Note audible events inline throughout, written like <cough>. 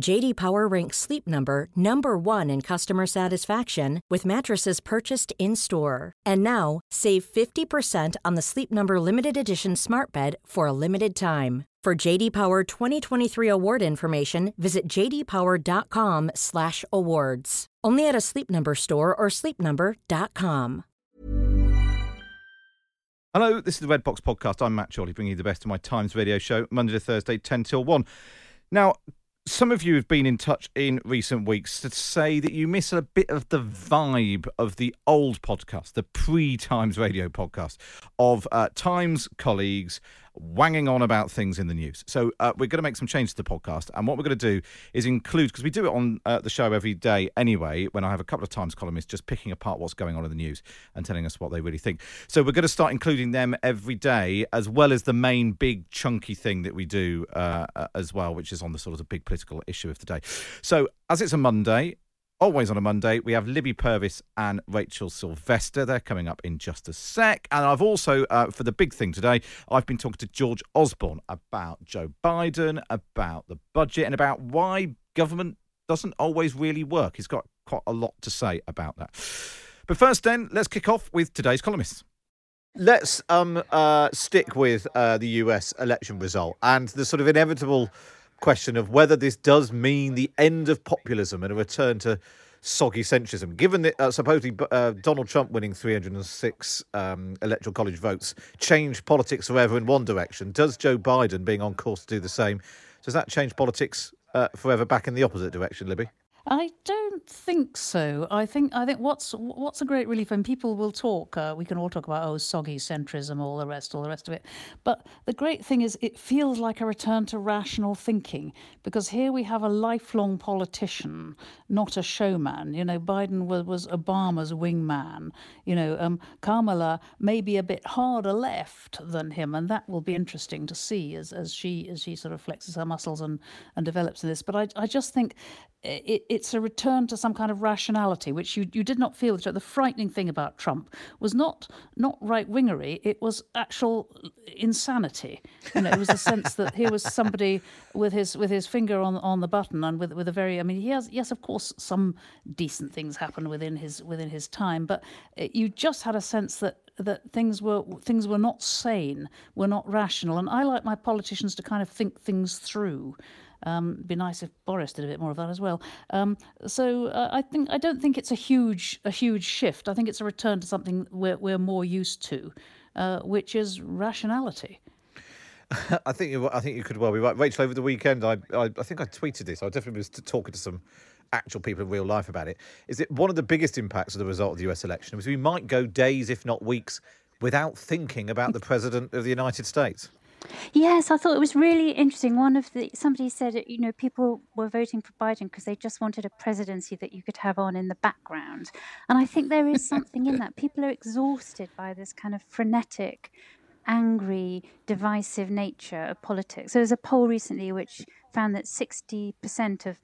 JD Power ranks Sleep Number number 1 in customer satisfaction with mattresses purchased in-store. And now, save 50% on the Sleep Number limited edition Smart Bed for a limited time. For JD Power 2023 award information, visit jdpower.com/awards. Only at a Sleep Number store or sleepnumber.com. Hello, this is the Red Box Podcast. I'm Matt Chorley, bringing you the best of my Times radio show, Monday to Thursday, 10 till 1. Now, some of you have been in touch in recent weeks to say that you miss a bit of the vibe of the old podcast, the pre Times radio podcast of uh, Times colleagues wanging on about things in the news. So uh, we're going to make some changes to the podcast, and what we're going to do is include because we do it on uh, the show every day anyway. When I have a couple of times columnists just picking apart what's going on in the news and telling us what they really think. So we're going to start including them every day, as well as the main big chunky thing that we do uh, uh as well, which is on the sort of the big political issue of the day. So as it's a Monday, always on a Monday. We have Libby Purves and Rachel Sylvester. They're coming up in just a sec. And I've also, uh, for the big thing today, I've been talking to George Osborne about Joe Biden, about the budget, and about why government doesn't always really work. He's got quite a lot to say about that. But first, then, let's kick off with today's columnists. Let's um, uh, stick with uh, the US election result and the sort of inevitable question of whether this does mean the end of populism and a return to soggy centrism. Given that uh, supposedly uh, Donald Trump winning 306 um, electoral college votes changed politics forever in one direction, does Joe Biden being on course to do the same, does that change politics uh, forever back in the opposite direction, Libby? I don't think so. I think I think what's what's a great relief, and people will talk. Uh, we can all talk about oh, soggy centrism, all the rest, all the rest of it. But the great thing is, it feels like a return to rational thinking because here we have a lifelong politician, not a showman. You know, Biden was, was Obama's wingman. You know, um, Kamala may be a bit harder left than him, and that will be interesting to see as as she as she sort of flexes her muscles and and develops this. But I I just think it, it's a return to some kind of rationality, which you, you did not feel. The frightening thing about Trump was not not right wingery; it was actual insanity. You know, it was a sense that here was somebody with his with his finger on on the button and with with a very. I mean, he has yes, of course, some decent things happen within his within his time, but uh, you just had a sense that that things were things were not sane, were not rational, and I like my politicians to kind of think things through. Um, it'd be nice if Boris did a bit more of that as well. Um, so uh, I think I don't think it's a huge a huge shift. I think it's a return to something we're we're more used to, uh, which is rationality. <laughs> I think you, I think you could well be right, Rachel. Over the weekend, I, I, I think I tweeted this. I definitely was talking to some actual people in real life about it. Is it one of the biggest impacts of the result of the U.S. election? Was we might go days, if not weeks, without thinking about the <laughs> president of the United States. Yes, I thought it was really interesting. One of the somebody said, you know, people were voting for Biden because they just wanted a presidency that you could have on in the background, and I think there is something in that. People are exhausted by this kind of frenetic, angry, divisive nature of politics. So there was a poll recently which found that 60% of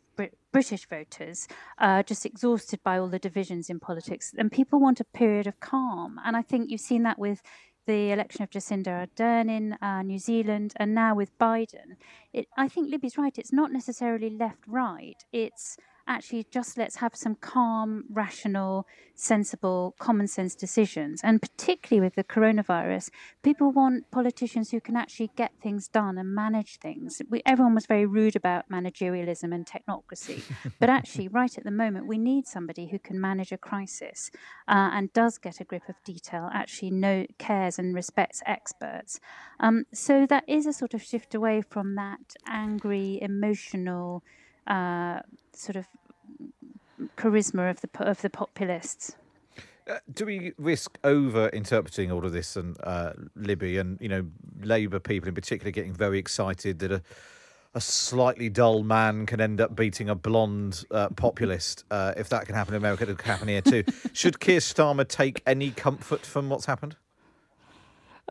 British voters are just exhausted by all the divisions in politics, and people want a period of calm. And I think you've seen that with the election of Jacinda Ardern in uh, New Zealand, and now with Biden. It, I think Libby's right. It's not necessarily left right. It's actually just let's have some calm, rational, sensible, common sense decisions. And particularly with the coronavirus, people want politicians who can actually get things done and manage things. We, everyone was very rude about managerialism and technocracy, <laughs> but actually, right at the moment, we need somebody who can manage a crisis uh, and does get a grip of detail, actually know, cares and respects experts. Um, so that is a sort of shift away from that angry, emotional uh, sort of charisma of the of the populists. Uh, do we risk over interpreting all of this and uh, Libby and you know Labour people in particular getting very excited that a a slightly dull man can end up beating a blonde uh, populist? Uh, if that can happen in America, it can happen here too. <laughs> Should Keir Starmer take any comfort from what's happened?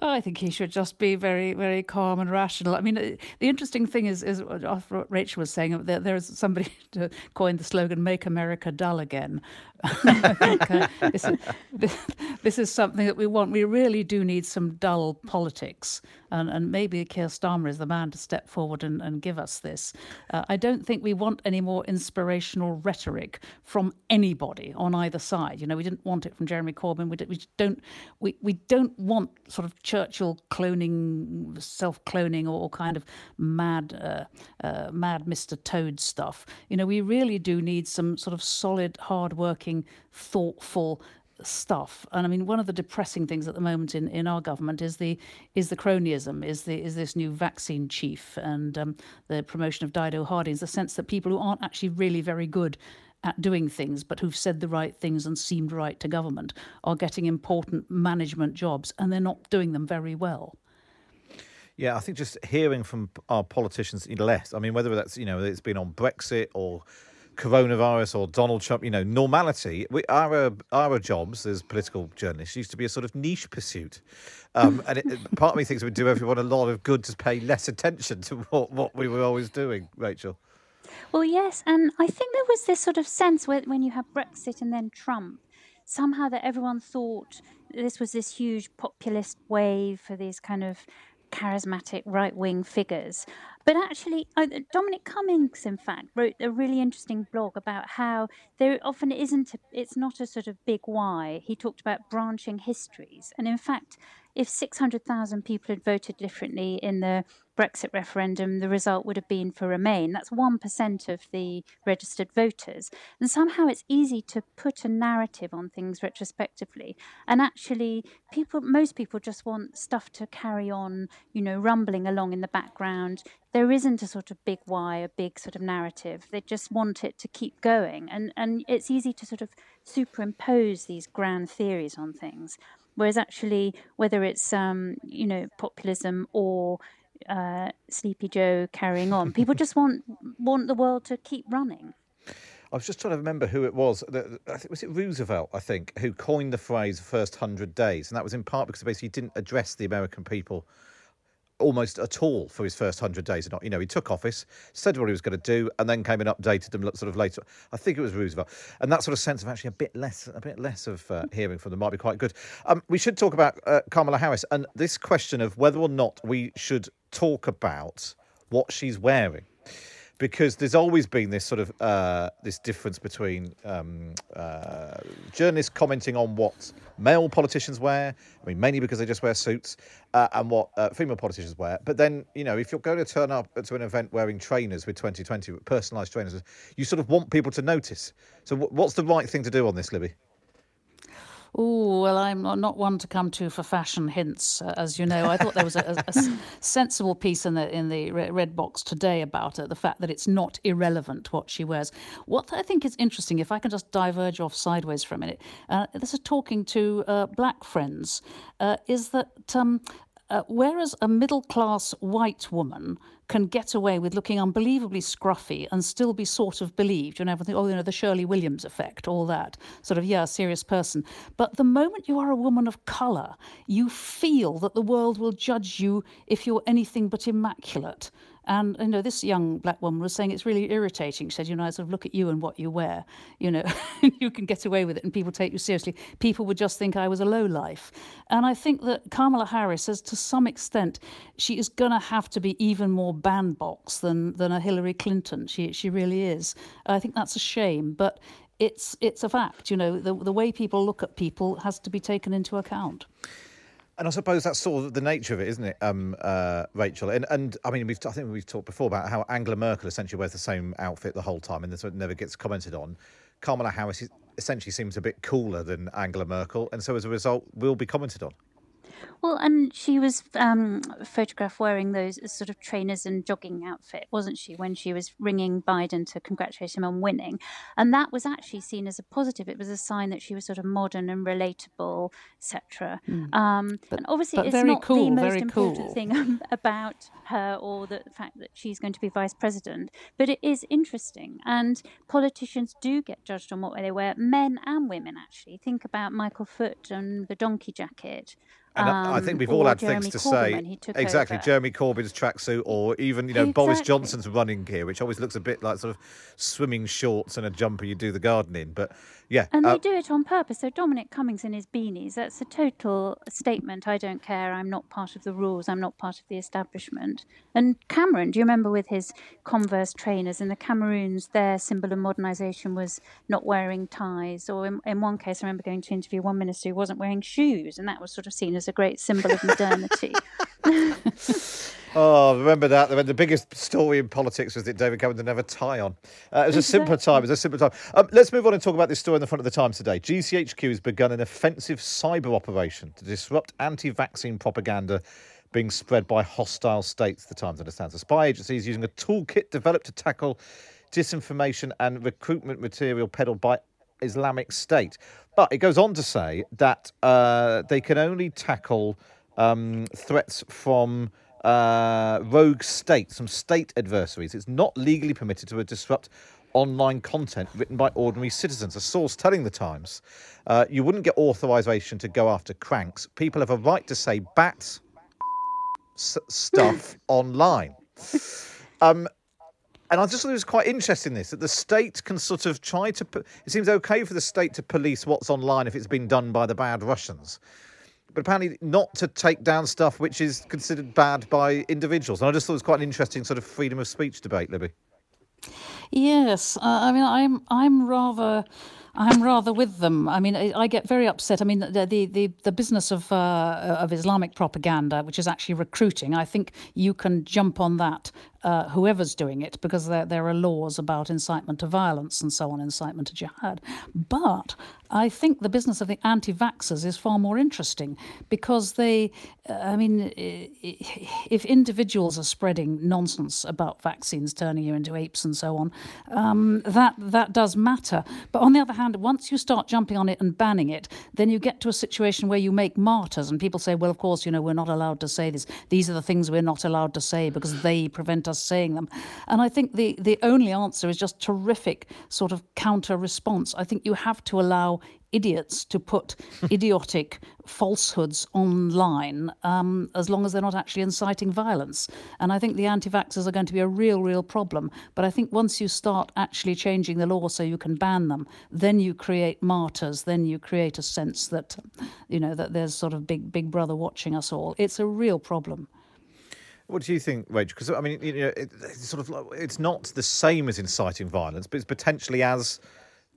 Oh, I think he should just be very, very calm and rational. I mean, uh, the interesting thing is, is what Rachel was saying. That there's somebody <laughs> to coined the slogan "Make America Dull Again," <laughs> this, is, this, is something that we want. We really do need some dull politics, and, and maybe Keir Starmer is the man to step forward and, and give us this. Uh, I don't think we want any more inspirational rhetoric from anybody on either side. You know, we didn't want it from Jeremy Corbyn. We, we don't. We, we don't want sort of Churchill cloning, self-cloning, or kind of mad, uh, uh, mad Mr. Toad stuff. You know, we really do need some sort of solid, hard-working thoughtful stuff. And I mean, one of the depressing things at the moment in, in our government is the is the cronyism, is the is this new vaccine chief and um, the promotion of Dido Hardings. The sense that people who aren't actually really very good at doing things, but who've said the right things and seemed right to government, are getting important management jobs, and they're not doing them very well. Yeah, I think just hearing from our politicians less. I mean, whether that's you know it's been on Brexit or coronavirus or Donald Trump, you know, normality. We, our our jobs as political journalists used to be a sort of niche pursuit, um, and it, part of me thinks it would do everyone a lot of good to pay less attention to what, what we were always doing, Rachel. Well, yes, and I think there was this sort of sense where, when you have Brexit and then Trump, somehow that everyone thought this was this huge populist wave for these kind of charismatic right wing figures. But actually, Dominic Cummings, in fact, wrote a really interesting blog about how there often isn't, a, it's not a sort of big why. He talked about branching histories. And in fact, if 600,000 people had voted differently in the Brexit referendum, the result would have been for Remain. That's 1% of the registered voters. And somehow it's easy to put a narrative on things retrospectively. And actually, people, most people just want stuff to carry on, you know, rumbling along in the background. There isn't a sort of big why, a big sort of narrative. They just want it to keep going. And, and it's easy to sort of superimpose these grand theories on things. Whereas actually, whether it's um, you know populism or uh, Sleepy Joe carrying on, people just want want the world to keep running. I was just trying to remember who it was. Was it Roosevelt? I think who coined the phrase first hundred days," and that was in part because basically he didn't address the American people almost at all for his first hundred days. Or not, you know, he took office, said what he was going to do, and then came and updated them sort of later. I think it was Roosevelt, and that sort of sense of actually a bit less, a bit less of uh, hearing from them might be quite good. Um, we should talk about uh, Kamala Harris and this question of whether or not we should talk about what she's wearing because there's always been this sort of uh, this difference between um, uh, journalists commenting on what male politicians wear. I mean, mainly because they just wear suits, uh, and what uh, female politicians wear. But then, you know, if you're going to turn up to an event wearing trainers with 2020 personalised trainers, you sort of want people to notice. So, what's the right thing to do on this, Libby? Oh, well, I'm not one to come to for fashion hints, uh, as you know. I thought there was a, a, a, <laughs> sensible piece in the in the red box today about it, the fact that it's not irrelevant what she wears. What I think is interesting, if I can just diverge off sideways for a minute, uh, this is talking to uh, black friends, uh, is that um, uh, whereas a middle class white woman can get away with looking unbelievably scruffy and still be sort of believed, you know, everything, oh, you know, the Shirley Williams effect, all that, sort of, yeah, serious person. But the moment you are a woman of colour, you feel that the world will judge you if you're anything but immaculate And you know, this young black woman was saying it's really irritating. She said, you know, I sort of look at you and what you wear. You know, <laughs> you can get away with it, and people take you seriously. People would just think I was a low life. And I think that Kamala Harris says to some extent she is going to have to be even more bandbox than than a Hillary Clinton. She she really is. I think that's a shame, but it's it's a fact. You know, the the way people look at people has to be taken into account. And I suppose that's sort of the nature of it, isn't it, um, uh, Rachel? And and I mean, we've I think we've talked before about how Angela Merkel essentially wears the same outfit the whole time, and this never gets commented on. Kamala Harris essentially seems a bit cooler than Angela Merkel, and so as a result, will be commented on. Well, and she was um, photographed wearing those sort of trainers and jogging outfit, wasn't she, when she was ringing Biden to congratulate him on winning? And that was actually seen as a positive. It was a sign that she was sort of modern and relatable, etc. Mm. Um, and obviously, it's not cool, the most important cool. thing <laughs> about her or the fact that she's going to be vice president, but it is interesting. And politicians do get judged on what they wear, men and women, actually. Think about Michael Foot and the donkey jacket. And um, I think we've all had Jeremy things to Corbyn say. Exactly, over. Jeremy Corbyn's tracksuit, or even you know exactly. Boris Johnson's running gear, which always looks a bit like sort of swimming shorts and a jumper you do the garden in. But yeah, and uh, they do it on purpose. So Dominic Cummings in his beanies—that's a total statement. I don't care. I'm not part of the rules. I'm not part of the establishment. And Cameron, do you remember with his Converse trainers in the Cameroons? Their symbol of modernisation was not wearing ties, or in, in one case, I remember going to interview one minister who wasn't wearing shoes, and that was sort of seen as a great symbol of modernity. <laughs> oh, remember that? The biggest story in politics was that David Cameron didn't have a tie on. Uh, it was a simpler time. It was a simpler time. Um, let's move on and talk about this story in the front of the Times today. GCHQ has begun an offensive cyber operation to disrupt anti-vaccine propaganda being spread by hostile states. The Times understands the spy agency is using a toolkit developed to tackle disinformation and recruitment material peddled by Islamic State. But it goes on to say that uh, they can only tackle um, threats from uh, rogue states, from state adversaries. It's not legally permitted to disrupt online content written by ordinary citizens. A source telling the Times, uh, you wouldn't get authorization to go after cranks. People have a right to say bats s- stuff <laughs> online. Um, and I just thought it was quite interesting this that the state can sort of try to. It seems okay for the state to police what's online if it's been done by the bad Russians, but apparently not to take down stuff which is considered bad by individuals. And I just thought it was quite an interesting sort of freedom of speech debate, Libby. Yes, uh, I mean, I'm I'm rather. I'm rather with them. I mean, I, get very upset. I mean, the the the, the business of uh, of Islamic propaganda, which is actually recruiting, I think you can jump on that uh, whoever's doing it, because there, there are laws about incitement to violence and so on, incitement to jihad. But I think the business of the anti vaxxers is far more interesting because they, I mean, if individuals are spreading nonsense about vaccines turning you into apes and so on, um, that, that does matter. But on the other hand, once you start jumping on it and banning it, then you get to a situation where you make martyrs and people say, well, of course, you know, we're not allowed to say this. These are the things we're not allowed to say because they prevent us saying them. And I think the, the only answer is just terrific sort of counter response. I think you have to allow idiots to put <laughs> idiotic falsehoods online um, as long as they're not actually inciting violence. And I think the anti vaxxers are going to be a real, real problem. But I think once you start actually changing the law so you can ban them, then you create martyrs, then you create a sense that, you know, that there's sort of big, big brother watching us all. It's a real problem. What do you think, Rachel? Because I mean, you know, it, it's sort of it's not the same as inciting violence, but it's potentially as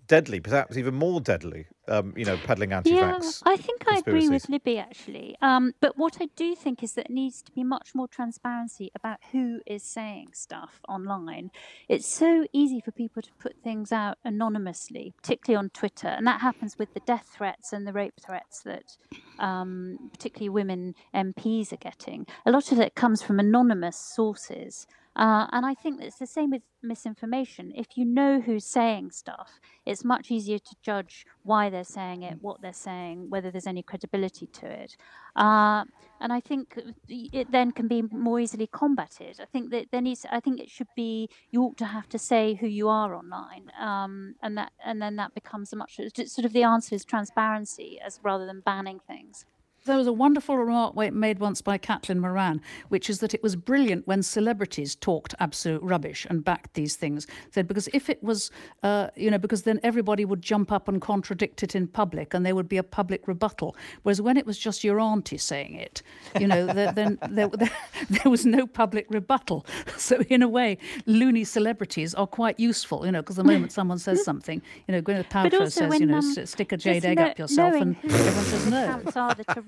deadly, perhaps even more deadly. Um, you know, peddling anti-vax. Yeah, I think I agree with Libby actually. Um, but what I do think is that it needs to be much more transparency about who is saying stuff online. It's so easy for people to put things out anonymously, particularly on Twitter, and that happens with the death threats and the rape threats that um, particularly women MPs are getting. A lot of it comes from anonymous sources. Uh, and I think it's the same with misinformation. If you know who's saying stuff, it's much easier to judge why they're saying it, what they're saying, whether there's any credibility to it. Uh, and I think it then can be more easily combated. I think that there needs. I think it should be. You ought to have to say who you are online, um, and that and then that becomes a much sort of the answer is transparency as rather than banning things. There was a wonderful remark made once by Caitlin Moran, which is that it was brilliant when celebrities talked absolute rubbish and backed these things. Said because if it was, uh, you know, because then everybody would jump up and contradict it in public, and there would be a public rebuttal. Whereas when it was just your auntie saying it, you know, then there, <laughs> there, there was no public rebuttal. <laughs> So in a way, loony celebrities are quite useful, you know, because the moment someone says <laughs> something, you know, Gwyneth Paltrow says, you know, um, stick a jade egg no, up yourself, and everyone says no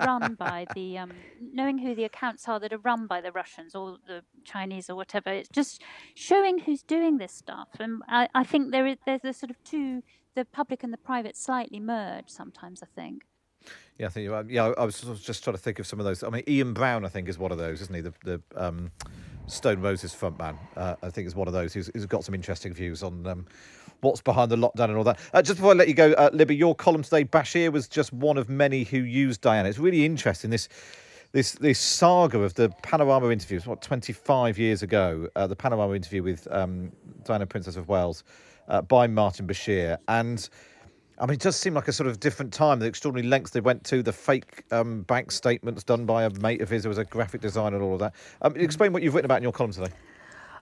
run by the um, knowing who the accounts are that are run by the Russians or the Chinese or whatever. It's just showing who's doing this stuff, and I, I think there is there's a sort of two the public and the private slightly merge sometimes. I think. Yeah, I think. Yeah, I was just trying to think of some of those. I mean, Ian Brown, I think, is one of those, isn't he? The the um, Stone Roses frontman, uh, I think, is one of those who's, who's got some interesting views on um, what's behind the lockdown and all that. Uh, just before I let you go, uh, Libby, your column today, Bashir was just one of many who used Diana. It's really interesting this this this saga of the panorama interviews. What twenty five years ago, uh, the panorama interview with um, Diana, Princess of Wales, uh, by Martin Bashir, and. I mean, it does seem like a sort of different time. The extraordinary lengths they went to, the fake um, bank statements done by a mate of his who was a graphic designer, and all of that. Um, explain what you've written about in your column today.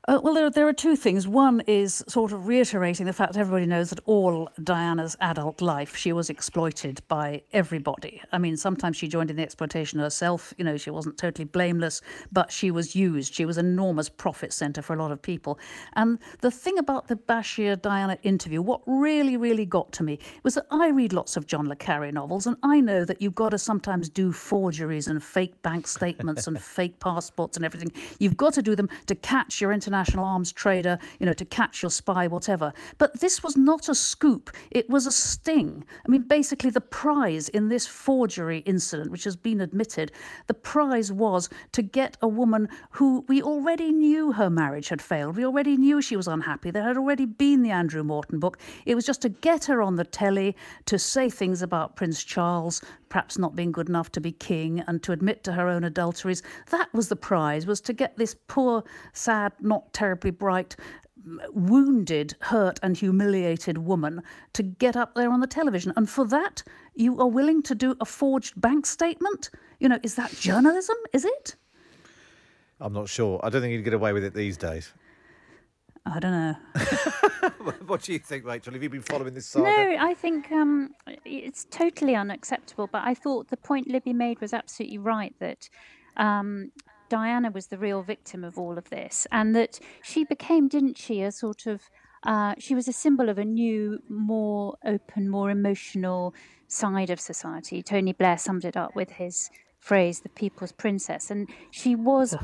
Uh, well, there, there are two things. One is sort of reiterating the fact everybody knows that all Diana's adult life, she was exploited by everybody. I mean, sometimes she joined in the exploitation herself. You know, she wasn't totally blameless, but she was used. She was an enormous profit centre for a lot of people. And the thing about the Bashir Diana interview, what really, really got to me was that I read lots of John le Carre novels, and I know that you've got to sometimes do forgeries and fake bank statements and <laughs> fake passports and everything. You've got to do them to catch your international international arms trader, you know, to catch your spy, whatever. But this was not a scoop, it was a sting. I mean, basically, the prize in this forgery incident, which has been admitted, the prize was to get a woman who we already knew her marriage had failed. We already knew she was unhappy. There had already been the Andrew Morton book. It was just to get her on the telly to say things about Prince Charles, perhaps not being good enough to be king and to admit to her own adulteries. That was the prize, was to get this poor, sad, not terribly bright, wounded, hurt, and humiliated woman to get up there on the television. And for that, you are willing to do a forged bank statement? You know, is that journalism? Is it? I'm not sure. I don't think you'd get away with it these days. I don't know. <laughs> what do you think, Rachel? Have you been following this saga? No, I think um, it's totally unacceptable. But I thought the point Libby made was absolutely right that um, Diana was the real victim of all of this, and that she became, didn't she, a sort of uh, she was a symbol of a new, more open, more emotional side of society. Tony Blair summed it up with his phrase, the people's princess. And she was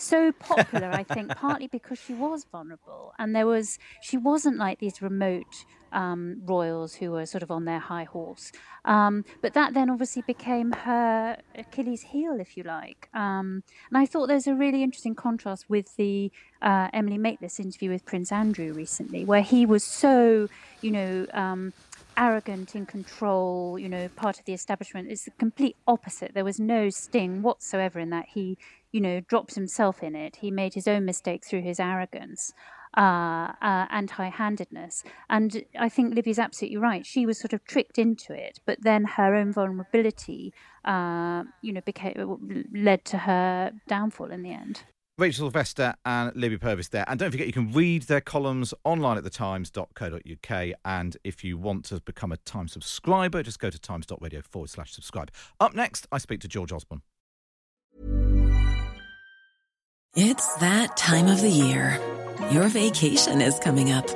so popular, I think, partly because she was vulnerable, and there was she wasn't like these remote um, royals who were sort of on their high horse. Um, but that then obviously became her Achilles' heel, if you like. Um, and I thought there's a really interesting contrast with the uh, Emily Maitlis interview with Prince Andrew recently, where he was so, you know um, arrogant, in control, you know, part of the establishment. It's the complete opposite. There was no sting whatsoever in that. He you know, drops himself in it. He made his own mistake through his arrogance uh, uh, and high handedness. And I think Libby's absolutely right. She was sort of tricked into it, but then her own vulnerability, uh, you know, became, led to her downfall in the end. Rachel Sylvester and Libby Purves there. And don't forget, you can read their columns online at thetimes.co.uk. And if you want to become a Times subscriber, just go to times.radio forward slash subscribe. Up next, I speak to George Osborne. It's that time of the year. Your vacation is coming up.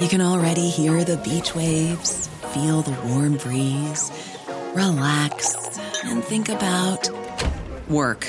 You can already hear the beach waves, feel the warm breeze, relax, and think about work.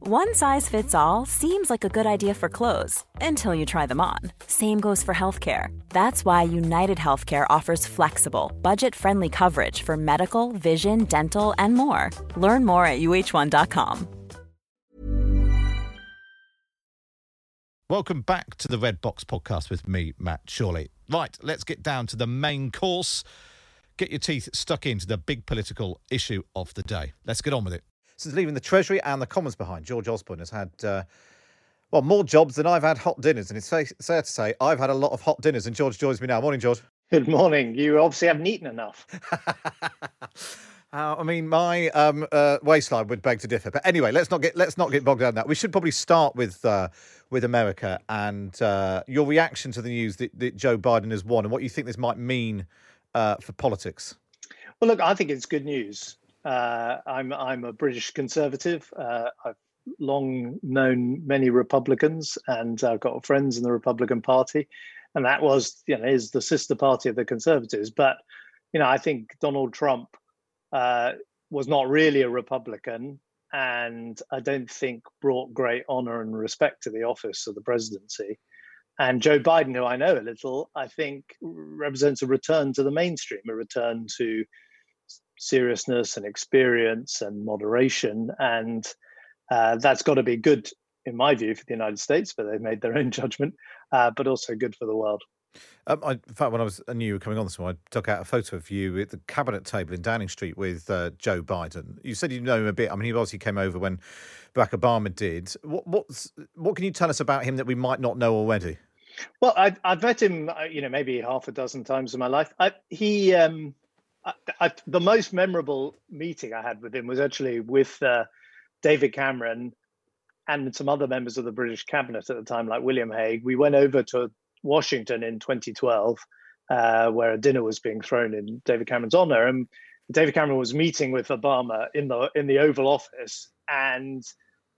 One size fits all seems like a good idea for clothes until you try them on. Same goes for healthcare. That's why United Healthcare offers flexible, budget-friendly coverage for medical, vision, dental, and more. Learn more at uh1.com. Welcome back to the Red Box podcast with me, Matt Chorley. Right, let's get down to the main course. Get your teeth stuck into the big political issue of the day. Let's get on with it. Since leaving the Treasury and the Commons behind, George Osborne has had, uh, well, more jobs than I've had hot dinners. And it's fair to say I've had a lot of hot dinners. And George joins me now. Morning, George. Good morning. You obviously haven't eaten enough. <laughs> Uh, I mean, my um, uh, waistline would beg to differ. But anyway, let's not get let's not get bogged down in that. We should probably start with uh, with America and uh, your reaction to the news that, that, Joe Biden has won and what you think this might mean uh, for politics. Well, look, I think it's good news. Uh, I'm I'm a British conservative. I've long known many Republicans, and I've got friends in the Republican Party, and that was you know is the sister party of the Conservatives. But you know, I think Donald Trump uh, was not really a Republican and I don't think brought great honor and respect to the office of the presidency. And Joe Biden, who I know a little, I think represents a return to the mainstream, a return to seriousness and experience and moderation. And uh, that's got to be good, in my view, for the United States, but they've made their own <laughs> judgment, uh, but also good for the world. Um, I, in fact, when I was I knew you were coming on this morning, I took out a photo of you at the cabinet table in Downing Street with uh, Joe Biden. You said you know him a bit. I mean, he obviously came over when Barack Obama did. What what's what can you tell us about him that we might not know already? Well, I've, I've met him, uh, you know, maybe half a dozen times in my life. I, he, um, I, the most memorable meeting I had with him was actually with uh, David Cameron and some other members of the British cabinet at the time, like William Hague. We went over to Washington in 2012, uh, where a dinner was being thrown in David Cameron's honor, and David Cameron was meeting with Obama in the in the Oval Office, and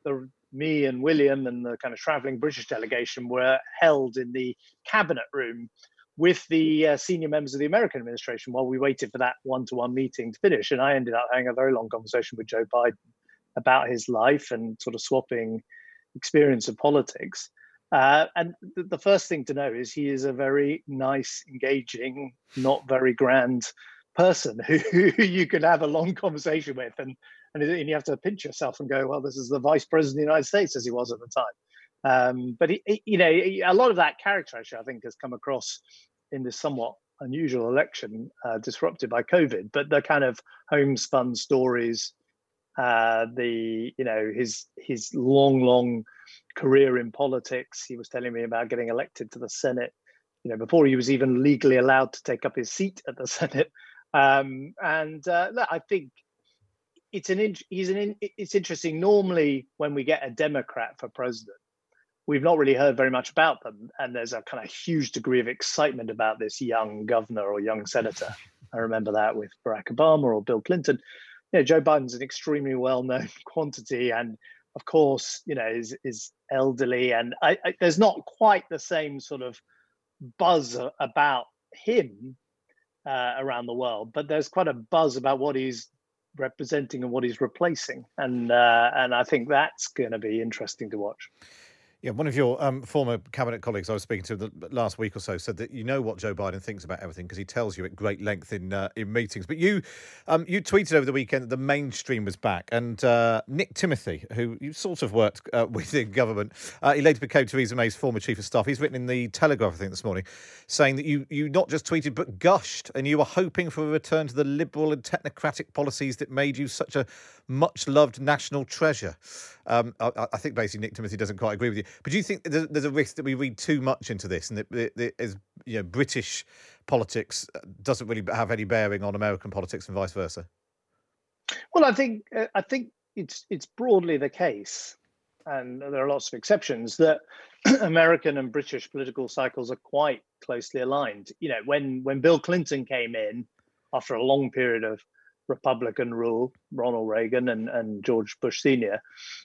the me and William and the kind of traveling British delegation were held in the cabinet room with the uh, senior members of the American administration while we waited for that one-to-one meeting to finish. And I ended up having a very long conversation with Joe Biden about his life and sort of swapping experience of politics. Uh, and th- the first thing to know is he is a very nice, engaging, not very grand person <laughs> who, who you can have a long conversation with, and and you have to pinch yourself and go, well, this is the vice president of the United States as he was at the time. Um, but you know, a lot of that character actually, I think, has come across in this somewhat unusual election, uh, disrupted by COVID. But the kind of homespun stories, uh, the you know his his long, long career in politics. He was telling me about getting elected to the Senate, you know, before he was even legally allowed to take up his seat at the <laughs> Senate. Um, and uh, I think it's an in, he's an in, it's interesting. Normally, when we get a Democrat for president, we've not really heard very much about them, and there's a kind of huge degree of excitement about this young governor or young senator. I remember that with Barack Obama or Bill Clinton. You know, Joe Biden's an extremely well-known <laughs> quantity, and of course, you know, is is elderly, and I, I, there's not quite the same sort of buzz about him uh, around the world, but there's quite a buzz about what he's representing and what he's replacing, and uh, and I think that's going to be interesting to watch. Yeah, one of your um, former cabinet colleagues I was speaking to the last week or so said that you know what Joe Biden thinks about everything because he tells you at great length in uh, in meetings. But you um, you tweeted over the weekend that the mainstream was back, and uh, Nick Timothy, who you sort of worked uh, <laughs> with in government, uh, he later became Theresa May's former chief of staff. He's written in the Telegraph, I think, this morning, saying that you you not just tweeted but gushed, and you were hoping for a return to the liberal and technocratic policies that made you such a much loved national treasure. Um, I, I, think basically Nick Timothy doesn't quite agree with you. But do you think there's, a risk that we read too much into this, and that, as you know, British politics uh, doesn't really have any bearing on American politics and vice versa? Well, I think uh, I think it's it's broadly the case, and there are lots of exceptions that <clears throat> American and British political cycles are quite closely aligned. You know, when when Bill Clinton came in, after a long period of Republican rule, Ronald Reagan and, and George Bush Senior,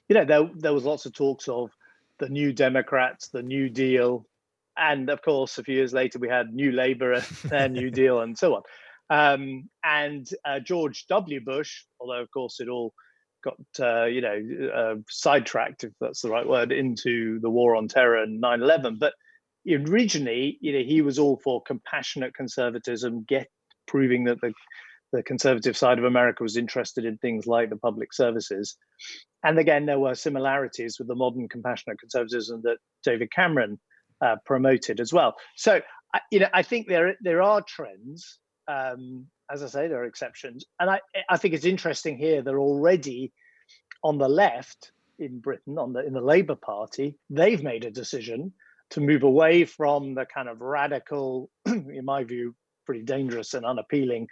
you know, there there was lots of talks of the new Democrats, the New Deal, and of course, a few years later, we had New Labour and <laughs> their New Deal, and so on. Um, and uh, George W. Bush, although of course it all got uh, you know uh, sidetracked, if that's the right word, into the war on terror and 9/11. But originally, you know, he was all for compassionate conservatism, get proving that the the conservative side of America was interested in things like the public services. And again, there were similarities with the modern compassionate conservatism that David Cameron uh, promoted as well. So, you know, I think there there are trends. Um, as I say, there are exceptions, and I I think it's interesting here. They're already on the left in Britain, on the in the Labour Party, they've made a decision to move away from the kind of radical, <clears throat> in my view, pretty dangerous and unappealing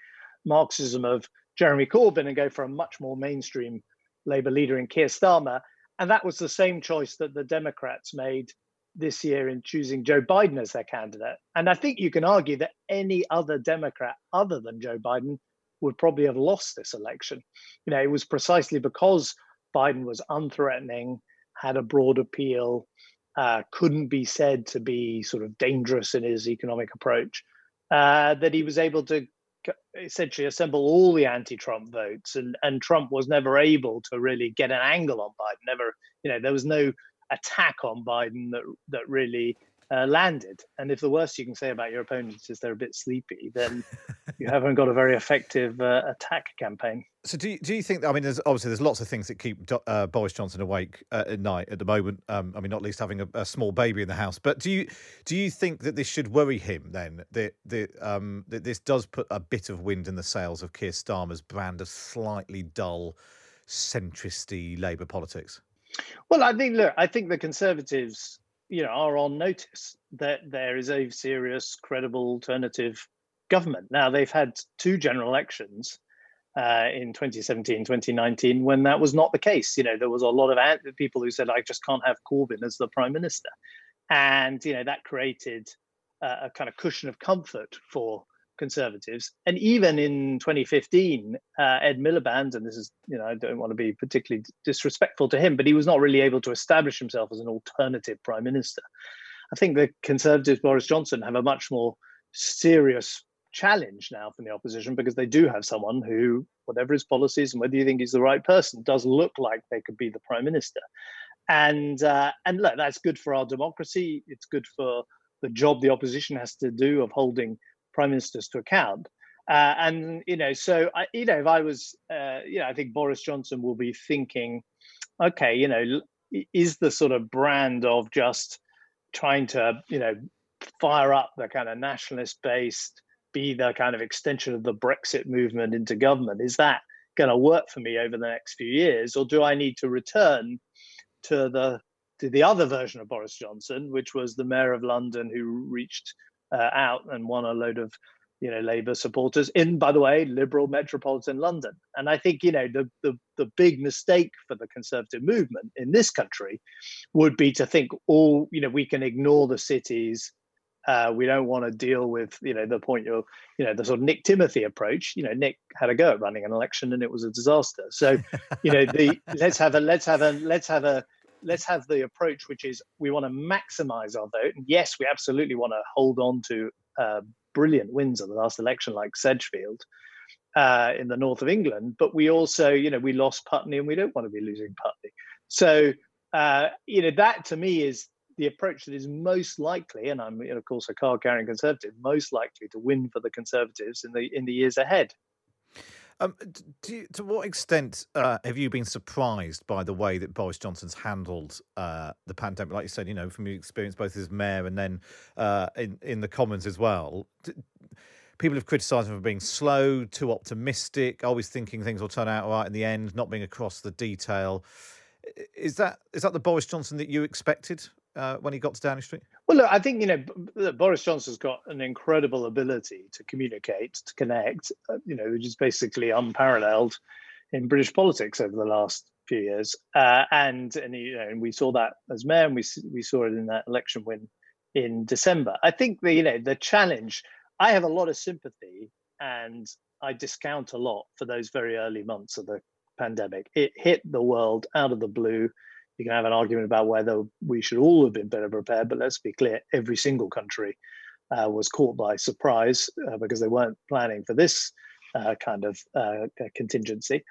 Marxism of Jeremy Corbyn and go for a much more mainstream Labour leader in Keir Starmer. And that was the same choice that the Democrats made this year in choosing Joe Biden as their candidate. And I think you can argue that any other Democrat other than Joe Biden would probably have lost this election. You know, it was precisely because Biden was unthreatening, had a broad appeal, uh, couldn't be said to be sort of dangerous in his economic approach, uh, that he was able to essentially assemble all the anti-Trump votes, and and Trump was never able to really get an angle on Biden. Never, you know, there was no attack on Biden that that really uh, landed. And if the worst you can say about your opponents is they're a bit sleepy, then <laughs> you haven't got a very effective uh, attack campaign. So do you, do you think? I mean, there's obviously there's lots of things that keep uh, Boris Johnson awake uh, at night at the moment. Um, I mean, not least having a, a, small baby in the house. But do you do you think that this should worry him then? That that, um, that this does put a bit of wind in the sails of Keir Starmer's brand of slightly dull, centristy Labour politics. Well, I think look, I think the Conservatives you know are on notice that there is a serious, credible alternative government. Now they've had two general elections uh, in 2017, 2019, when that was not the case. You know, there was a lot of people who said, "I just can't have Corbyn as the prime minister," and you know that created uh, a kind of cushion of comfort for conservatives. And even in 2015, uh, Ed Miliband, and this is, you know, I don't want to be particularly disrespectful to him, but he was not really able to establish himself as an alternative prime minister. I think the Conservatives, Boris Johnson, have a much more serious challenge now from the opposition because they do have someone who, whatever his policies and whether you think he's the right person, does look like they could be the prime minister. And uh, and look, that's good for our democracy. It's good for the job the opposition has to do of holding prime ministers to account. Uh, and you know, so I, you know, if I was, uh, you know, I think Boris Johnson will be thinking, okay, you know, is the sort of brand of just trying to, you know, fire up the kind of nationalist based, be the kind of extension of the Brexit movement into government, is that going to work for me over the next few years, or do I need to return to the to the other version of Boris Johnson, which was the mayor of London who reached uh, out and won a load of you know Labour supporters in, by the way, liberal metropolitan London. And I think you know the the the big mistake for the Conservative movement in this country would be to think all you know we can ignore the cities. Uh, we don't want to deal with you know the point you're you know the sort of Nick Timothy approach. You know Nick had a go at running an election and it was a disaster. So you know the <laughs> let's have a let's have a let's have a let's have the approach which is we want to maximize our vote. And yes, we absolutely want to hold on to uh, brilliant wins in the last election, like Sedgefield uh, in the north of England. But we also, you know, we lost Putney, and we don't want to be losing Putney. So, uh, you know, that to me is the approach that is most likely, and I'm, of course, a card-carrying conservative, most likely to win for the Conservatives in the in the years ahead. Um, you, to what extent uh, have you been surprised by the way that Boris Johnson's handled uh, the pandemic? Like you said, you know, from your experience both as mayor and then uh, in in the Commons as well. People have criticised him for being slow, too optimistic, always thinking things will turn out right in the end, not being across the detail. Is that is that the Boris Johnson that you expected uh, when he got to Downing Street? Well, look, I think you know Boris Johnson's got an incredible ability to communicate, to connect. Uh, you know, which is basically unparalleled in British politics over the last few years. Uh, and and you know, and we saw that as mayor, and we we saw it in that election win in December. I think the you know the challenge. I have a lot of sympathy and I discount a lot for those very early months of the pandemic. It hit the world out of the blue. You can have an argument about whether we should all have been better prepared, but let's be clear every single country uh, was caught by surprise uh, because they weren't planning for this uh, kind of uh, contingency.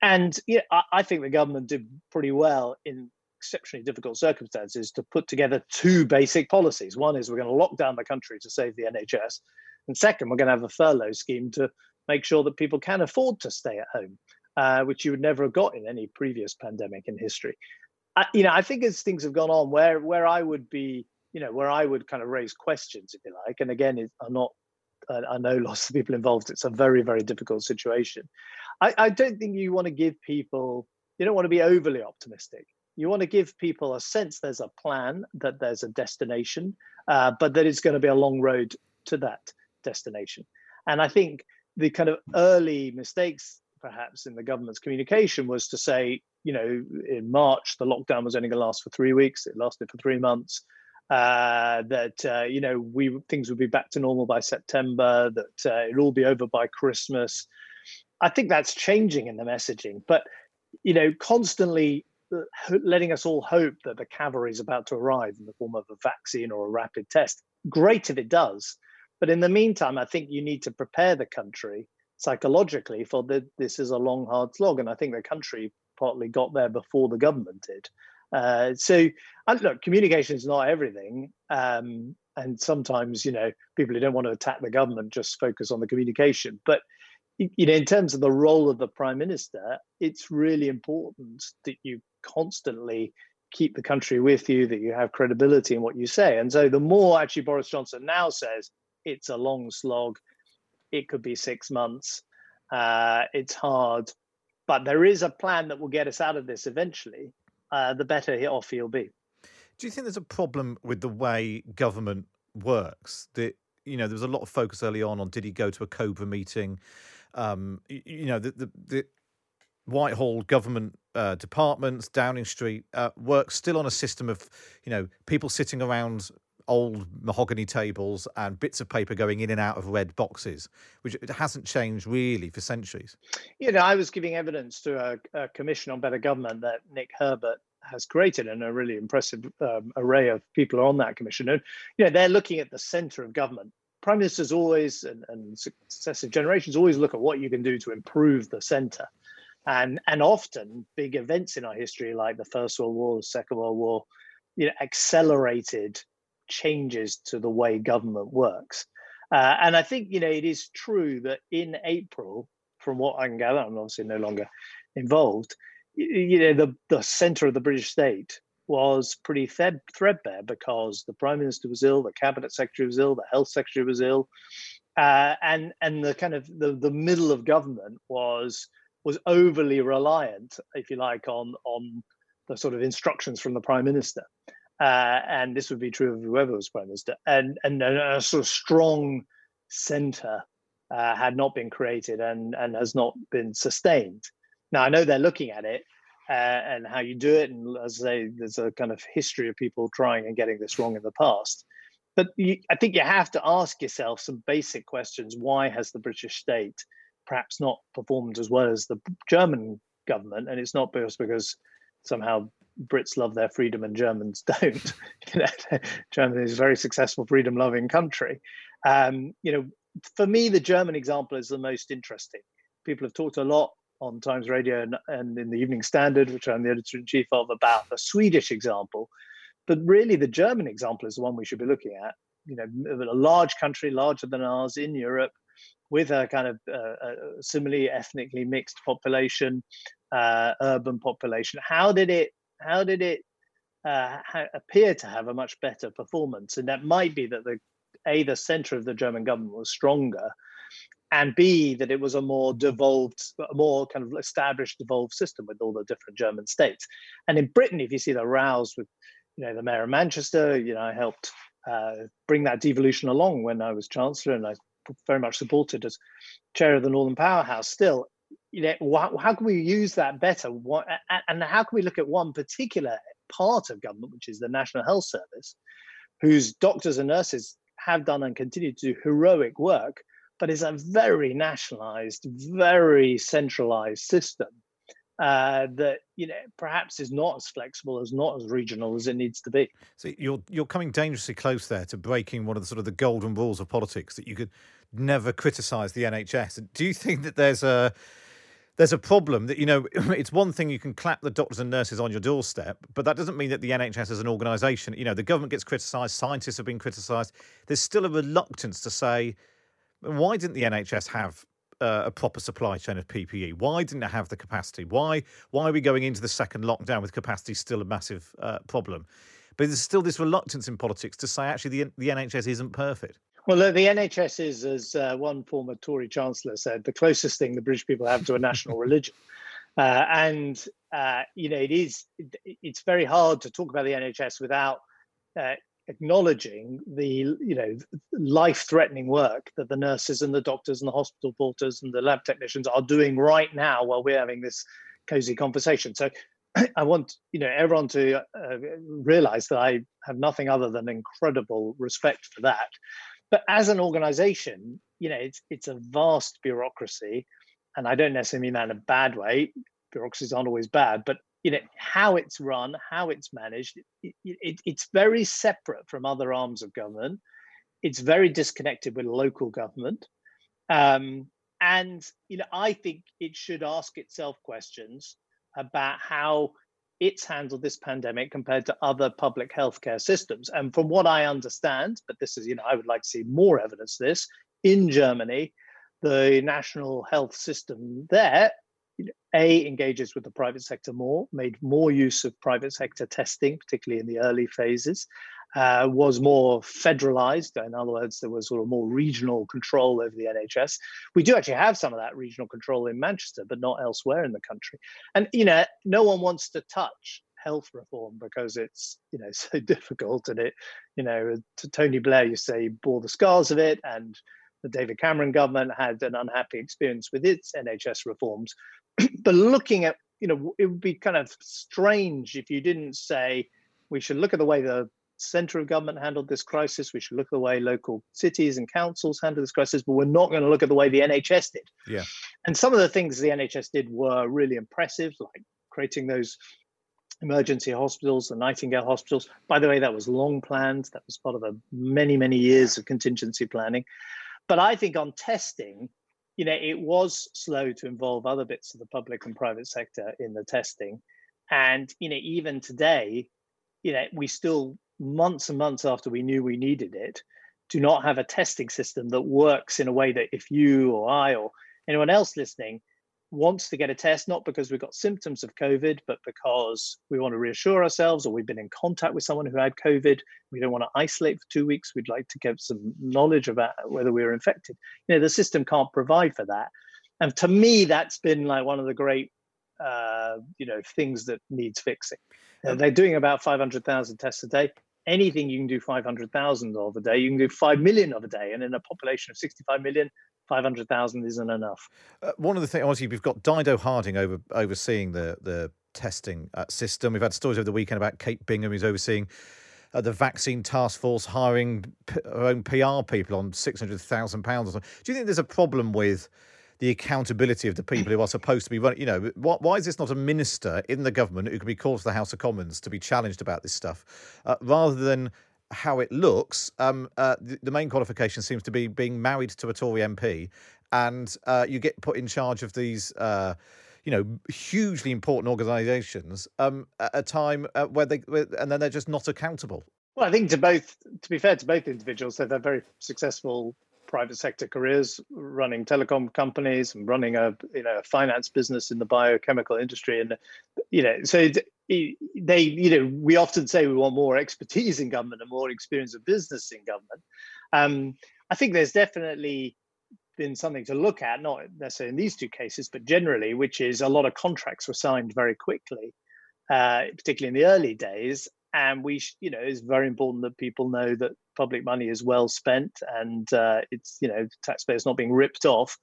And yeah, I, I, think the government did pretty well in exceptionally difficult circumstances to put together two basic policies. One is we're going to lock down the country to save the NHS. And second, we're going to have a furlough scheme to make sure that people can afford to stay at home, uh, which you would never have got in any previous pandemic in history. I, you know, I think as things have gone on, where where I would be, you know, where I would kind of raise questions, if you like, and again, it, I'm not, I know <laughs> lots of people involved. It's a very very difficult situation. I, I don't think you want to give people, you don't want to be overly optimistic. You want to give people a sense there's a plan, that there's a destination, uh, but that it's going to be a long road to that destination. And I think the kind of early mistakes perhaps in the government's communication was to say, you know, in March the lockdown was only going to last for three weeks. It lasted for three months. Uh, that uh, you know we things would be back to normal by September. That uh, it'll all be over by Christmas. I think that's changing in the messaging, but you know, constantly uh, letting us all hope that the cavalry is about to arrive in the form of a vaccine or a rapid test. Great if it does, but in the meantime, I think you need to prepare the country psychologically for this is a long, hard slog. And I think the country partly got there before the government did. Uh, so, look, communication is not everything. Um, and sometimes, you know, people who don't want to attack the government just focus on the communication. But, you know, in terms of the role of the prime minister, it's really important that you constantly keep the country with you, that you have credibility in what you say. And so the more actually Boris Johnson now says, it's a long slog. It could be six months. Uh, it's hard, but there is a plan that will get us out of this eventually. Uh, the better off he'll be. Do you think there's a problem with the way government works? That you know, there was a lot of focus early on on did he go to a Cobra meeting? Um, you, you know, the, the, the Whitehall government uh, departments, Downing Street, uh, work still on a system of, you know, people sitting around old mahogany tables and bits of paper going in and out of red boxes, which hasn't changed really for centuries. You know, I was giving evidence to a, a commission on better government that Nick Herbert has created, and a really impressive um, array of people are on that commission. And you know, they're looking at the centre of government. Prime ministers always and, and successive generations always look at what you can do to improve the centre. And and often big events in our history, like the First World War, the Second World War, you know, accelerated changes to the way government works. Uh, and I think, you know, it is true that in April, from what I can gather, I'm obviously no longer involved, you know, the, the center of the British state was pretty threadbare because the prime minister was ill, the cabinet secretary was ill, the health secretary was ill, uh, and and the kind of the, the middle of government was was overly reliant, if you like, on on the sort of instructions from the prime minister uh, and this would be true of whoever was prime minister, and and a, sort of strong centre uh, had not been created and and has not been sustained. Now I know they're looking at it uh, and how you do it, and as I say, there's a kind of history of people trying and getting this wrong in the past. But you, I think you have to ask yourself some basic questions. Why has the British state perhaps not performed as well as the German government? And it's not just because somehow Brits love their freedom and Germans <laughs> don't. Germany is a very successful, freedom-loving country. Um, you know, for me, the German example is the most interesting. People have talked a lot on Times Radio and, and in the Evening Standard, which I'm the editor in chief of, about the Swedish example. But really, the German example is the one we should be looking at. You know, a large country, larger than ours in Europe, with a kind of uh, a similarly ethnically mixed population, uh, urban population. How did it how did it uh, ha- appear to have a much better performance? And that might be that the a the center of the German government was stronger, and b that it was a more devolved, a more kind of established devolved system with all the different German states. And in Britain, if you see the rows with, you know, the mayor of Manchester, you know, I helped uh, bring that devolution along when I was chancellor, and I very much supported as chair of the Northern Powerhouse. Still, you know, how, can we use that better? What, and how can we look at one particular part of government, which is the National Health Service, whose doctors and nurses have done and continue to do heroic work, but is a very nationalized, very centralized system uh, that you know perhaps is not as flexible as not as regional as it needs to be. So you're you're coming dangerously close there to breaking one of the sort of the golden rules of politics that you could never criticise the NHS. Do you think that there's a there's a problem that you know <laughs> it's one thing you can clap the doctors and nurses on your doorstep but that doesn't mean that the nhs as an organisation you know the government gets criticised scientists have been criticised. There's still a reluctance to say why didn't the nhs have uh, a proper supply chain of ppe why didn't it have the capacity? Why why are we going into the second lockdown with capacity still a massive uh, problem? But there's still this reluctance in politics to say actually the, the nhs isn't perfect well, the NHS is, as uh, one former Tory chancellor said, the closest thing the British people have to a national religion. <laughs> Uh, and uh, you know, it is it's very hard to talk about the NHS without uh, acknowledging the you know life-threatening work that the nurses and the doctors and the hospital porters and the lab technicians are doing right now while we're having this cozy conversation. So <clears throat> I want you know everyone to uh, realize that I have nothing other than incredible respect for that. But as an organization, you know, it's it's a vast bureaucracy, and I don't necessarily mean that in a bad way. Bureaucracies aren't always bad, but you know how it's run, how it's managed, it, it, it's very separate from other arms of government. It's very disconnected with local government, um, and you know I think it should ask itself questions about how it's handled this pandemic compared to other public healthcare systems. And from what I understand, but this is, you know, I would like to see more evidence of this, in Germany, the national health system there a engages with the private sector more made more use of private sector testing particularly in the early phases uh, was more federalized. In other words, there was sort of more regional control over the NHS. We do actually have some of that regional control in Manchester, but not elsewhere in the country. And you know, no one wants to touch health reform because it's you know <laughs> so difficult, and it you know, to Tony Blair, you say bore the scars of it, and the David Cameron government had an unhappy experience with its NHS reforms. <clears throat> but looking at you know, it would be kind of strange if you didn't say we should look at the way the center of government handled this crisis. We should look at the way local cities and councils handled this crisis, but we're not going to look at the way the NHS did. Yeah. And some of the things the NHS did were really impressive, like creating those emergency hospitals, the Nightingale hospitals. By the way, that was long planned. That was part of a many, many years of contingency planning. But I think on testing, you know, it was slow to involve other bits of the public and private sector in the testing. And, you know, even today, you know, we still months and months after we knew we needed it, do not have a testing system that works in a way that if you or I or anyone else listening wants to get a test, not because we've got symptoms of COVID, but because we want to reassure ourselves or we've been in contact with someone who had COVID, we don't want to isolate for two weeks, we'd like to get some knowledge about whether we are infected. You know, the system can't provide for that. And to me, that's been like one of the great uh, you know things that needs fixing. Uh, they're doing about 500,000 tests a day anything you can do 500,000 of a day, you can do 5 million of a day. And in a population of 65 million, 500,000 isn't enough. Uh, one of the things, obviously, we've got Dido Harding over overseeing the, the testing uh, system. We've had stories over the weekend about Kate Bingham, who's overseeing uh, the vaccine task force hiring p- her own PR people on £600,000 or. Do you think there's a problem with the accountability of the people who are supposed to be running. You know, why is this not a minister in the government who can be called to the House of Commons to be challenged about this stuff, uh, rather than how it looks? Um, uh, the, the, main qualification seems to be being married to a Tory MP, and uh, you get put in charge of these. Uh, you know, hugely important organisations um, at a time uh, where they, where, and then they're just not accountable. Well, I think to both, to be fair to both individuals, they're very successful private sector careers, running telecom companies and running a you know finance business in the biochemical industry, and you know so they you know we often say we want more expertise in government and more experience of business in government. Um, I think there's definitely been something to look at, not necessarily in these two cases, but generally, which is a lot of contracts were signed very quickly, uh, particularly in the early days, and we you know it's very important that people know that public money is well spent and uh, it's you know taxpayers not being ripped off.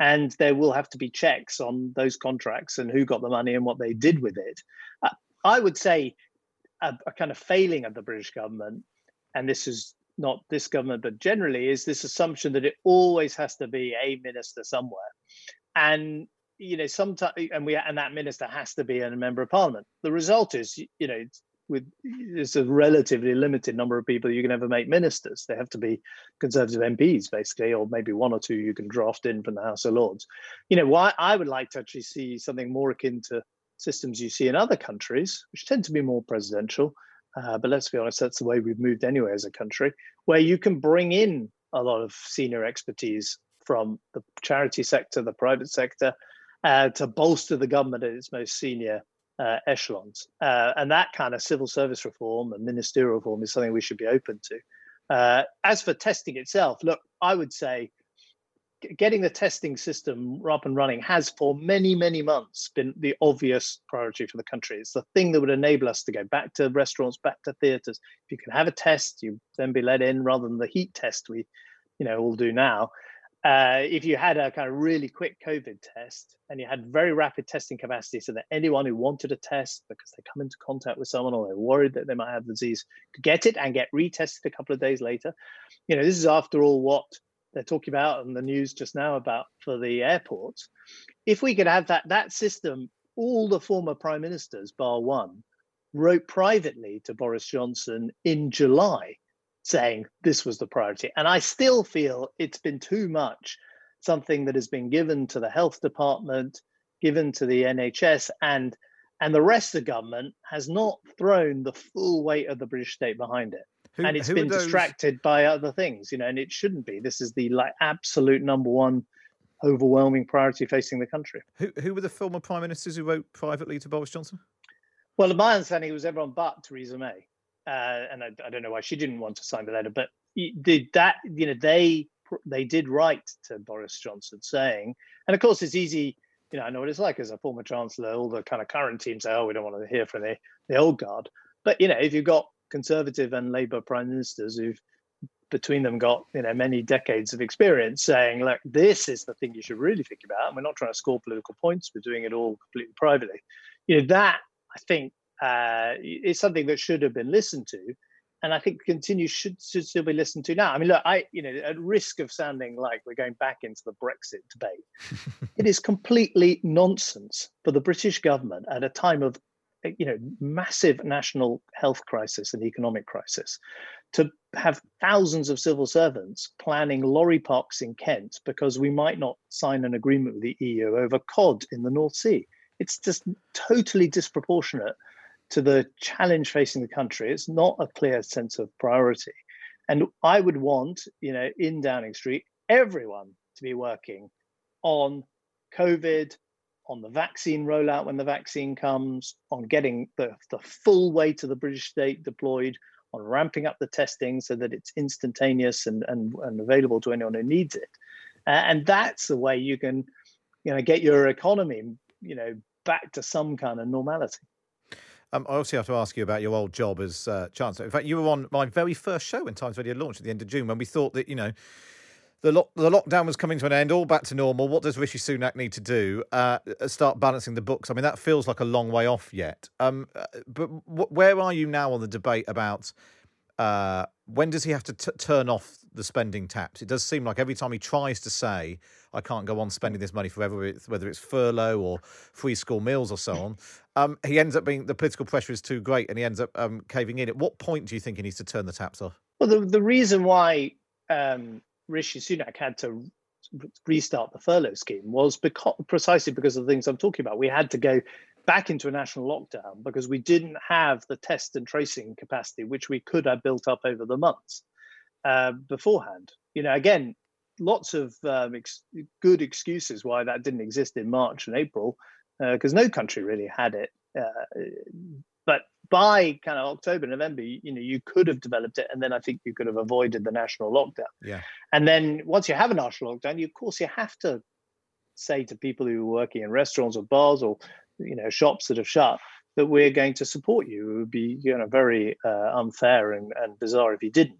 And there will have to be checks on those contracts and who got the money and what they did with it. Uh, i would say a, a, kind of failing of the british government and this is not this government, but generally, is this assumption that it always has to be a minister somewhere, and you know, sometimes, and we and that minister has to be a member of parliament. The result is, you know, with it's a relatively limited number of people you can ever make ministers. They have to be Conservative MPs, basically, or maybe one or two you can draft in from the House of Lords. You know, why I would like to actually see something more akin to systems you see in other countries, which tend to be more presidential. Uh, but let's be honest, that's the way we've moved anyway as a country, where you can bring in a lot of senior expertise from the charity sector, the private sector, uh, to bolster the government at its most senior uh, echelons. Uh, and that kind of civil service reform and ministerial reform is something we should be open to. Uh, as for testing itself, look, I would say getting the testing system up and running has for many, many months been the obvious priority for the country. It's the thing that would enable us to go back to restaurants, back to theatres. If you can have a test, you then be let in rather than the heat test we, you know, all do now uh, if you had a kind of really quick COVID test and you had very rapid testing capacity so that anyone who wanted a test because they come into contact with someone or they're worried that they might have the disease could get it and get retested a couple of days later. You know, this is after all what they're talking about in the news just now about for the airports. If we could have that that system, all the former prime ministers, bar one, wrote privately to Boris Johnson in July saying this was the priority. And I still feel it's been too much something that has been given to the health department, given to the NHS, and and the rest of the government has not thrown the full weight of the British state behind it. Who, and it's been distracted by other things, you know, and it shouldn't be. This is the like absolute number one overwhelming priority facing the country. Who who were the former prime ministers who wrote privately to Boris Johnson? Well, my understanding it was everyone but Theresa May uh, and I, I, don't know why she didn't want to sign the letter, but did that, you know, they they did write to Boris Johnson saying, and of course it's easy, you know, I know what it's like as a former chancellor, all the kind of current team say, oh, we don't want to hear from the, the old guard. But, you know, if you've got conservative and Labour prime ministers who've between them got, you know, many decades of experience saying, look, this is the thing you should really think about. And we're not trying to score political points. We're doing it all completely privately. You know, that I think uh, is something that should have been listened to, and I think continue should, should still be listened to now. I mean, look, I you know, at risk of sounding like we're going back into the Brexit debate, <laughs> it is completely nonsense for the British government at a time of you know massive national health crisis and economic crisis to have thousands of civil servants planning lorry parks in Kent because we might not sign an agreement with the EU over cod in the North Sea. It's just totally disproportionate to the challenge facing the country. It's not a clear sense of priority. And I would want, you know, in Downing Street, everyone to be working on COVID, on the vaccine rollout when the vaccine comes, on getting the, the full weight of the British state deployed, on ramping up the testing so that it's instantaneous and, and, and available to anyone who needs it. Uh, and that's the way you can, you know, get your economy, you know, back to some kind of normality. Um, I also have to ask you about your old job as uh, Chancellor. In fact, you were on my very first show when Times Radio launched at the end of June when we thought that, you know, the, lo- the lockdown was coming to an end, all back to normal. What does Rishi Sunak need to do? Uh, start balancing the books. I mean, that feels like a long way off yet. Um, uh, but w- where are you now on the debate about uh, when does he have to t- turn off the spending taps? It does seem like every time he tries to say, I can't go on spending this money forever, whether it's furlough or free school meals or so <laughs> on, um, he ends up being the political pressure is too great and he ends up um, caving in. At what point do you think he needs to turn the taps off? Well, the, the reason why um, Rishi Sunak had to restart the furlough scheme was because precisely because of the things I'm talking about. We had to go back into a national lockdown because we didn't have the test and tracing capacity which we could have built up over the months uh, beforehand. You know, again, lots of um, ex- good excuses why that didn't exist in March and April because uh, no country really had it. Uh, but by kind of October, November, you, you, know, you could have developed it, and then I think you could have avoided the national lockdown. Yeah. And then once you have a national lockdown, you of course you have to say to people who are working in restaurants or bars or you know shops that have shut that we're going to support you. It would be you know very uh, unfair and, and bizarre if you didn't.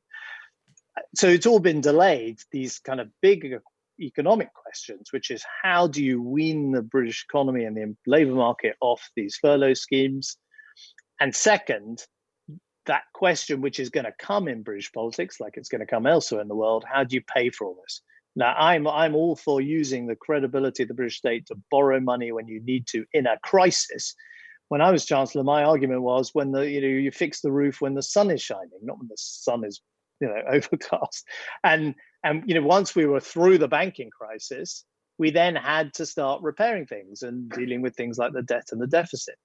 So it's all been delayed. These kind of big economic questions, which is how do you wean the British economy and the labour market off these furlough schemes? And second, that question, which is going to come in British politics, like it's going to come elsewhere in the world, how do you pay for all this? Now, I'm I'm all for using the credibility of the British state to borrow money when you need to in a crisis. When I was chancellor, my argument was when the you know you fix the roof when the sun is shining, not when the sun is you know <laughs> overcast. And and you know once we were through the banking crisis, we then had to start repairing things and dealing with things like the debt and the deficit.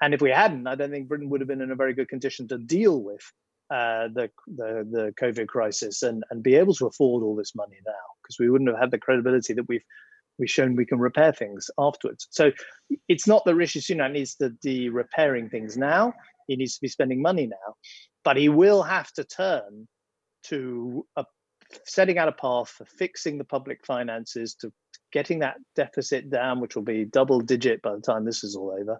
And if we hadn't, I don't think Britain would have been in a very good condition to deal with uh, the, the the COVID crisis and and be able to afford all this money now because we wouldn't have had the credibility that we've we've shown we can repair things afterwards. So it's not that Rishi Sunak needs to be repairing things now; he needs to be spending money now, but he will have to turn to a, setting out a path for fixing the public finances to getting that deficit down, which will be double digit by the time this is all over,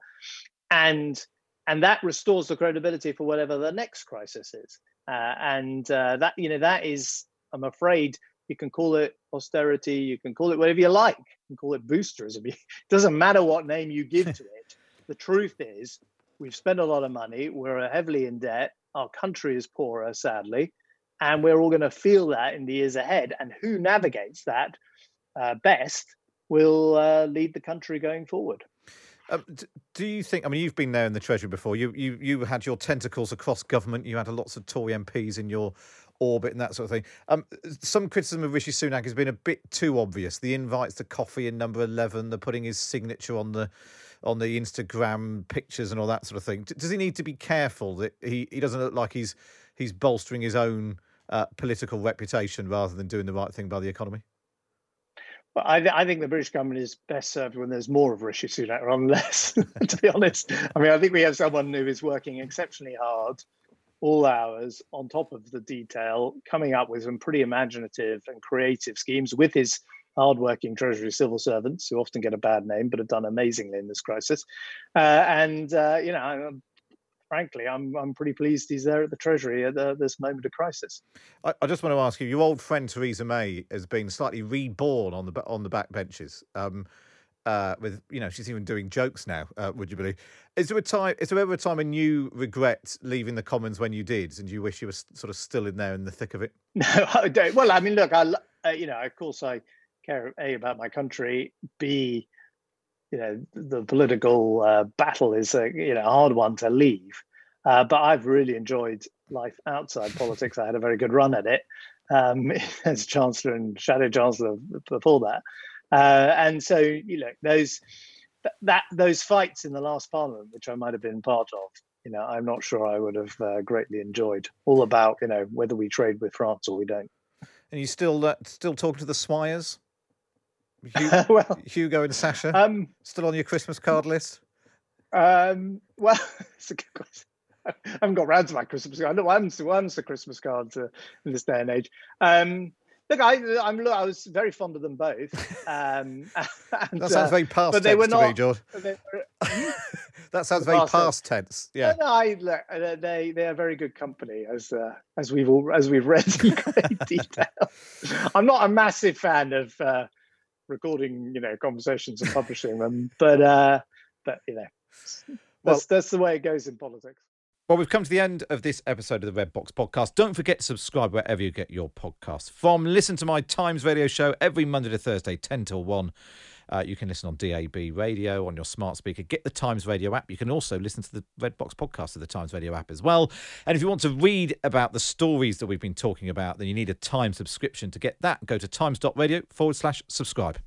and and that restores the credibility for whatever the next crisis is. Uh, and uh, that you know that is, I'm afraid, you can call it austerity, you can call it whatever you like, you can call it boosterism. It doesn't matter what name you give to it. <laughs> The truth is, we've spent a lot of money, we're heavily in debt, our country is poorer, sadly, and we're all going to feel that in the years ahead. And who navigates that uh, best will uh, lead the country going forward. Um, do you think? I mean, you've been there in the Treasury before. You you you had your tentacles across government. You had lots of Tory MPs in your orbit and that sort of thing. Um, some criticism of Rishi Sunak has been a bit too obvious. The invites to coffee in number eleven, the putting his signature on the on the Instagram pictures and all that sort of thing. Does he need to be careful that he, he doesn't look like he's he's bolstering his own uh, political reputation rather than doing the right thing by the economy? I, th- I, think the British government is best served when there's more of Rishi Sunak than less, <laughs> to be honest. I mean, I think we have someone who is working exceptionally hard all hours on top of the detail, coming up with some pretty imaginative and creative schemes with his hardworking Treasury civil servants who often get a bad name but have done amazingly in this crisis. Uh, and, uh, you know, frankly, I'm I'm pretty pleased he's there at the Treasury at the, this moment of crisis. I, I, just want to ask you: your old friend Theresa May has been slightly reborn on the on the back benches. Um, uh, with you know, she's even doing jokes now. Uh, would you believe? Is there a time? Is there ever a time when you regret leaving the Commons when you did, and you wish you were sort of still in there in the thick of it? <laughs> No, I don't. Well, I mean, look, I uh, you know, of course, I care a about my country. B you know the political uh, battle is a you know hard one to leave. Uh, but I've really enjoyed life outside politics. I had a very good run at it um, <laughs> as chancellor and shadow chancellor before that, uh, and so you know those that those fights in the last parliament, which I might have been part of, you know, I'm not sure I would have uh, greatly enjoyed. All about you know whether we trade with France or we don't. And you still uh, still talking to the Swires? Hugo, <laughs> well, Hugo and Sasha, um, still on your Christmas card list? Um, well, <laughs> it's a good question. I haven't got round to my Christmas card. No, I'm still I'm the Christmas cards uh, in this day and age. Um, look, I I'm look, I was very fond of them both. <laughs> Um, and, that sounds very past but they tense were not, to me, George. Were, that sounds very past, past tense. Yeah. No, I, look, uh, they they are very good company as uh, as we've all as we've read in great detail. I'm not a massive fan of uh, recording, you know, conversations and publishing them. But uh, but you know, that's well, that's the way it goes in politics. Well, we've come to the end of this episode of the Red Box Podcast. Don't forget to subscribe wherever you get your podcasts from. Listen to my Times Radio show every Monday to Thursday, 10 till 1. Uh, you can listen on DAB radio, on your smart speaker. Get the Times Radio app. You can also listen to the Red Box podcast of the Times Radio app as well. And if you want to read about the stories that we've been talking about, then you need a Time subscription. To get that, go to times.radio forward slash subscribe.